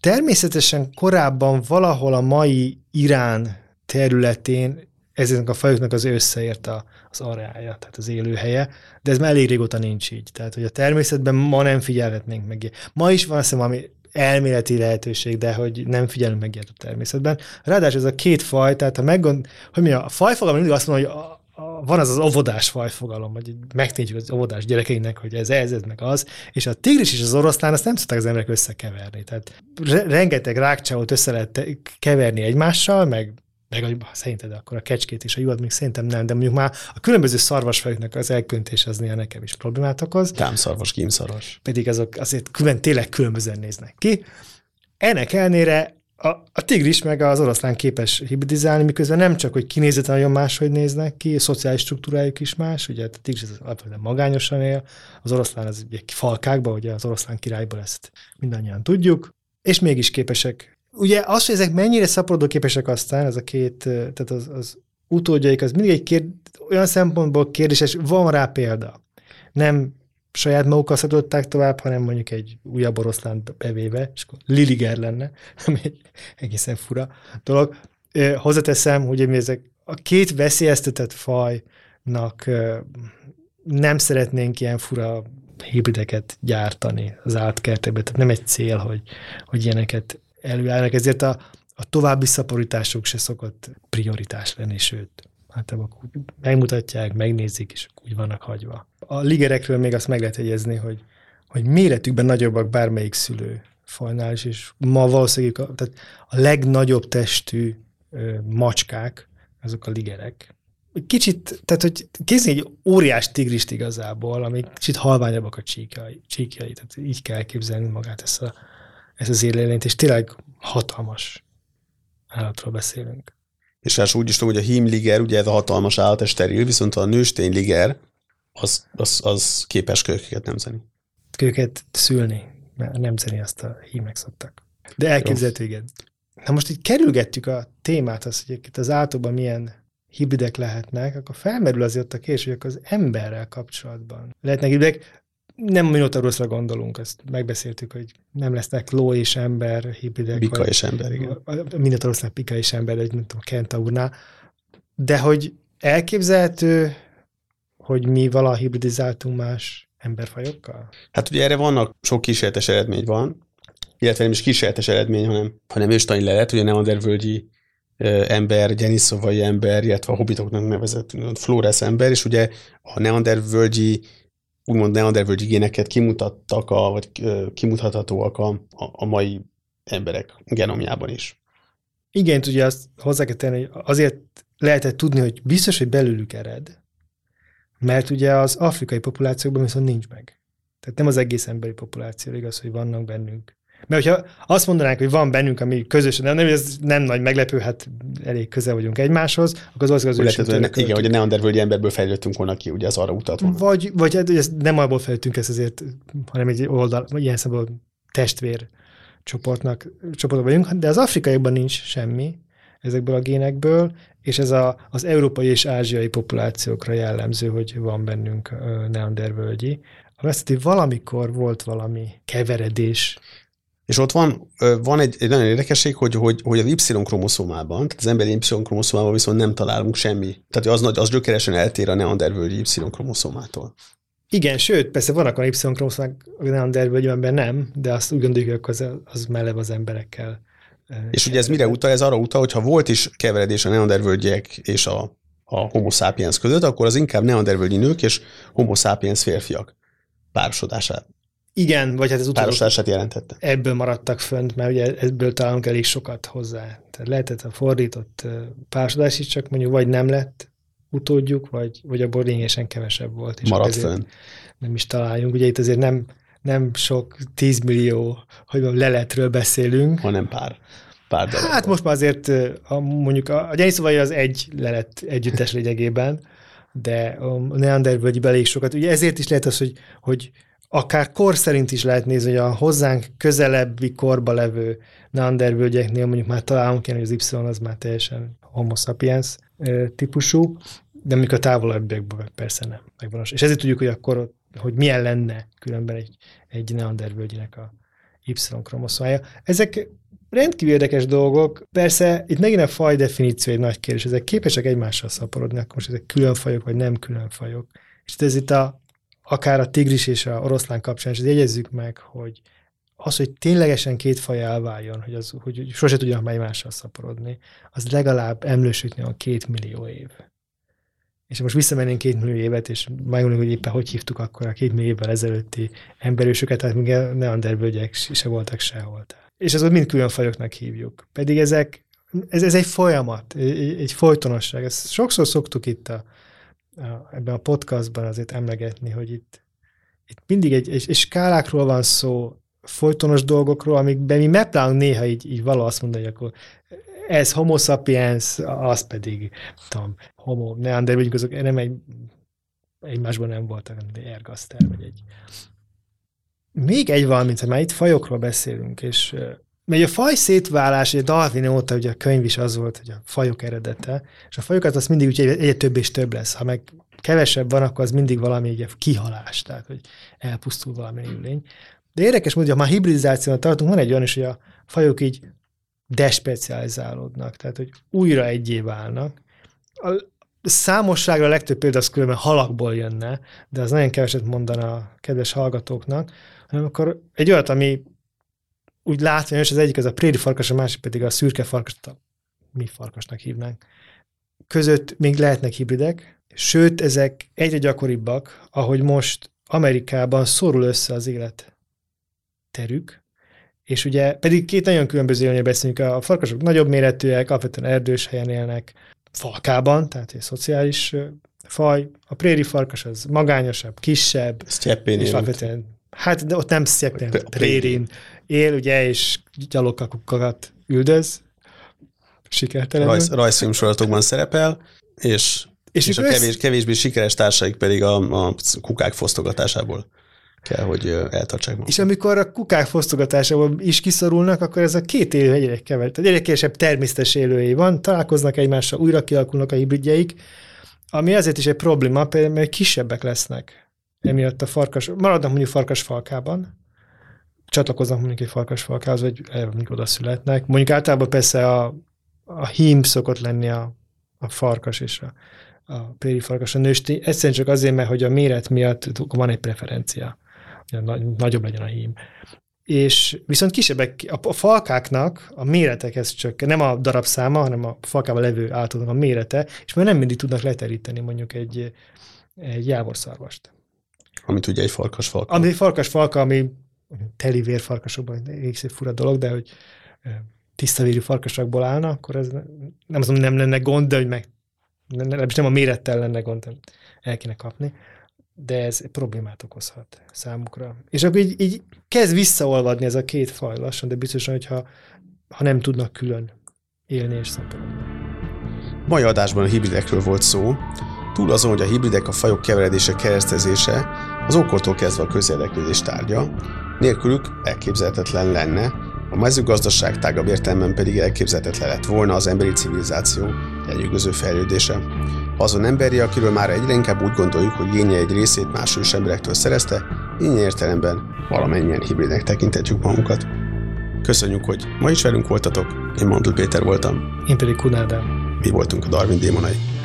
Természetesen korábban valahol a mai Irán területén ezeknek a fajoknak az összeért a, az areája, tehát az élőhelye, de ez már elég régóta nincs így. Tehát, hogy a természetben ma nem figyelhetnénk meg. Ma is van azt hiszem, ami elméleti lehetőség, de hogy nem figyelünk meg ilyet a természetben. Ráadásul ez a két faj, tehát ha meggond, hogy mi a fajfogalom mindig azt mondja, hogy a, van az az óvodás fajfogalom, hogy megtérjük az óvodás gyerekeinek, hogy ez, ez, ez, meg az, és a tigris és az oroszlán azt nem tudták az emberek összekeverni. Tehát re- rengeteg rákcsávot össze lehet keverni egymással, meg meg szerinted akkor a kecskét és a juhat még szerintem nem, de mondjuk már a különböző szarvasfajoknak az elköntés az néha nekem is problémát okoz. Támszarvas, kímszarvas. Pedig azok azért külön, tényleg különbözően néznek ki. Ennek ellenére a, a tigris meg az oroszlán képes hibridizálni, miközben nem csak, hogy kinézete nagyon máshogy néznek ki, a szociális struktúrájuk is más, ugye a tigris az alapvetően magányosan él, az oroszlán az ugye falkákban, ugye az oroszlán királyból ezt mindannyian tudjuk, és mégis képesek. Ugye az, hogy ezek mennyire szaporodó képesek aztán, ez a két, tehát az, az utódjaik, az mindig egy kérd, olyan szempontból kérdéses, van rá példa. Nem saját magukkal szedották tovább, hanem mondjuk egy újabb oroszlán bevéve, és akkor Liliger lenne, ami egy egészen fura dolog. Hozzáteszem, hogy ezek a két veszélyeztetett fajnak nem szeretnénk ilyen fura hibrideket gyártani az átkertekbe, tehát nem egy cél, hogy, hogy ilyeneket előállnak, ezért a, a további szaporításuk se szokott prioritás lenni, sőt, hát megmutatják, megnézik, és úgy vannak hagyva. A ligerekről még azt meg lehet jegyezni, hogy, hogy méretükben nagyobbak bármelyik szülő fajnál is, és ma valószínűleg tehát a legnagyobb testű ö, macskák, azok a ligerek. Kicsit, tehát hogy kézni egy óriás tigrist igazából, ami kicsit halványabbak a csíkjai, csíkjai tehát így kell elképzelni magát ezt, a, ezt az élőlényt, és tényleg hatalmas állatról beszélünk. És hát úgy is tudom, hogy a hímliger, ugye ez a hatalmas állat, ez steril, viszont a nőstényliger, az, az, az képes kölyöket nemzeni. Kölyöket szülni, mert nemzeni azt a hímek szoktak. De elképzelhető, igen. Na most így kerülgettük a témát, az, hogy itt az általában milyen hibridek lehetnek, akkor felmerül azért a kérdés, hogy akkor az emberrel kapcsolatban lehetnek hibridek nem Minotaurusra gondolunk, ezt megbeszéltük, hogy nem lesznek ló és ember hibridek. Pika és ember, igen. Minotaurusnak pika és ember, egy, nem tudom, Kentaurnál. De hogy elképzelhető, hogy mi vala hibridizáltunk más emberfajokkal? Hát ugye erre vannak, sok kísérletes eredmény van, illetve nem is kísérletes eredmény, hanem, hanem őstani lelet, ugye neandervölgyi ember, geniszovai ember, illetve a hobbitoknak nevezett Flores ember, és ugye a neandervölgyi úgymond neandervölgyi géneket kimutattak, a, vagy kimutathatóak a, a, mai emberek genomjában is. Igen, ugye azt hozzá kell tenni, hogy azért lehetett tudni, hogy biztos, hogy belőlük ered, mert ugye az afrikai populációkban viszont nincs meg. Tehát nem az egész emberi populáció igaz, hogy vannak bennünk mert hogyha azt mondanánk, hogy van bennünk, ami közösen, nem, nem, ez nem nagy meglepő, hát elég közel vagyunk egymáshoz, akkor az az, az Lehet, Igen, hogy a neandervölgyi emberből fejlődtünk volna ki, ugye az arra utat volna. Vagy, vagy hát, ez nem abból fejlődtünk ezt azért, hanem egy oldal, ilyen szemben testvér csoportnak, csoportban vagyunk, de az afrikaiakban nincs semmi ezekből a génekből, és ez a, az európai és ázsiai populációkra jellemző, hogy van bennünk neandervölgyi. Azt hogy valamikor volt valami keveredés és ott van, van egy, egy nagyon érdekesség, hogy, hogy, hogy az Y-kromoszómában, tehát az emberi Y-kromoszómában viszont nem találunk semmi. Tehát az, nagy, az gyökeresen eltér a neandervölgyi Y-kromoszómától. Igen, sőt, persze vannak a Y-kromoszómák a neandervölgyben nem, de azt úgy gondoljuk, hogy az, az meleg az emberekkel. És ugye ez mire utal? Ez arra utal, hogy ha volt is keveredés a neandervölgyek és a, a homo sapiens között, akkor az inkább neandervölgyi nők és homo sapiens férfiak párosodását igen, vagy hát ez utolsó. jelentette. Ebből maradtak fönt, mert ugye ebből találunk elég sokat hozzá. Tehát lehetett a fordított párosodás is, csak mondjuk vagy nem lett utódjuk, vagy, vagy abból lényegesen kevesebb volt. És Maradt fönn. Nem is találjunk. Ugye itt azért nem, nem sok tízmillió, hogy leletről beszélünk. Hanem pár. pár darab. Hát most már azért a, mondjuk a, a Gyeniszobai az egy lelet együttes lényegében, de a Neandervölgyi elég sokat. Ugye ezért is lehet az, hogy, hogy akár kor szerint is lehet nézni, hogy a hozzánk közelebbi korba levő neandervölgyeknél mondjuk már találunk ilyen, hogy az Y az már teljesen homo sapiens típusú, de mondjuk a távolabbiakban persze nem. Megvan. És ezért tudjuk, hogy akkor hogy milyen lenne különben egy, egy neandervölgynek a Y-kromoszómája. Ezek rendkívül érdekes dolgok. Persze itt megint a faj definíció egy nagy kérdés. Ezek képesek egymással szaporodni, akkor most ezek külön fajok, vagy nem külön fajok. És ez itt a akár a tigris és a oroszlán kapcsán is jegyezzük meg, hogy az, hogy ténylegesen két faj elváljon, hogy, az, hogy sose tudjanak egymással szaporodni, az legalább emlősöknél a két millió év. és most visszamennénk két millió évet, és megmondjuk, hogy éppen hogy hívtuk akkor a két millió évvel ezelőtti emberősöket, tehát még neanderbölgyek se voltak sehol. És azokat mind külön fajoknak hívjuk. Pedig ezek, ez, ez egy folyamat, egy, egy folytonosság. Ezt sokszor szoktuk itt a, ebben a podcastban azért emlegetni, hogy itt, itt mindig egy, egy, egy skálákról van szó, folytonos dolgokról, amikben mi megpróbálunk néha így, így való azt mondani, hogy akkor ez homo sapiens, az pedig, tudom, homo neanderthal, azok nem egy, egymásban nem voltak, hanem egy ergaszter, vagy egy... Még egy valamit, ha már itt fajokról beszélünk, és mert a faj szétválás, ugye Darwin óta ugye a könyv is az volt, hogy a fajok eredete, és a fajokat az mindig úgy egyre több és több lesz. Ha meg kevesebb van, akkor az mindig valami egy kihalás, tehát hogy elpusztul valami lény. De érdekes módon, ha már hibridizációt tartunk, van egy olyan is, hogy a fajok így despecializálódnak, tehát hogy újra egyé válnak. A számosságra a legtöbb példa az különben halakból jönne, de az nagyon keveset mondana a kedves hallgatóknak, hanem akkor egy olyat, ami úgy látványos, az egyik az a préri farkas, a másik pedig a szürke farkas, a mi farkasnak hívnánk. Között még lehetnek hibridek, sőt, ezek egyre gyakoribbak, ahogy most Amerikában szorul össze az élet terük, és ugye pedig két nagyon különböző élőnél beszélünk, a farkasok nagyobb méretűek, alapvetően erdős helyen élnek, falkában, tehát egy szociális faj. A préri farkas az magányosabb, kisebb, Sztyeppén és alapvetően, hát de ott nem sztyeppén, prérin él, ugye, és gyalogkakukat üldöz, sikertelenül. Rajz, rajzfilm sorozatokban szerepel, és, és, és a kevés, kevésbé sikeres társaik pedig a, a kukák fosztogatásából kell, hogy eltartsák magukat. És amikor a kukák fosztogatásából is kiszorulnak, akkor ez a két élő egyre kevesebb, tehát egyre kevesebb természetes élői van, találkoznak egymással, újra kialakulnak a hibridjeik, ami azért is egy probléma, például, mert kisebbek lesznek. Emiatt a farkas, maradnak mondjuk farkas falkában, csatlakoznak mondjuk egy farkas falkához, vagy mondjuk oda születnek. Mondjuk általában persze a, a hím szokott lenni a, a farkas és a, a préri farkas a nőstény, egyszerűen csak azért, mert hogy a méret miatt van egy preferencia nagyobb legyen a hím. És viszont kisebbek, a, a falkáknak a méretekhez csak nem a darabszáma, hanem a falkával levő állatoknak a mérete, és már nem mindig tudnak leteríteni mondjuk egy, egy jávorszarvast. Amit ugye egy farkas falka. Ami egy farkas falka, ami teli vérfarkasokban egy fura dolog, de hogy tiszta vérű farkasokból állna, akkor ez nem az, nem lenne gond, de hogy meg nem, nem a mérettel lenne gond, el kéne kapni de ez problémát okozhat számukra. És akkor így, így kezd visszaolvadni ez a két faj lassan, de biztosan, hogyha ha nem tudnak külön élni és szaporodni. Mai adásban a hibridekről volt szó. Túl azon, hogy a hibridek a fajok keveredése, keresztezése, az ókortól kezdve a közérdeklődés tárgya, nélkülük elképzelhetetlen lenne, a mezőgazdaság tágabb értelemben pedig elképzelhetetlen lett volna az emberi civilizáció lenyűgöző fejlődése. Azon emberi, akiről már egyre inkább úgy gondoljuk, hogy génje egy részét más ős emberektől szerezte, ilyen értelemben valamennyien hibridnek tekintetjük magunkat. Köszönjük, hogy ma is velünk voltatok, én Mandl Péter voltam. Én pedig Kunádám. Mi voltunk a Darwin démonai.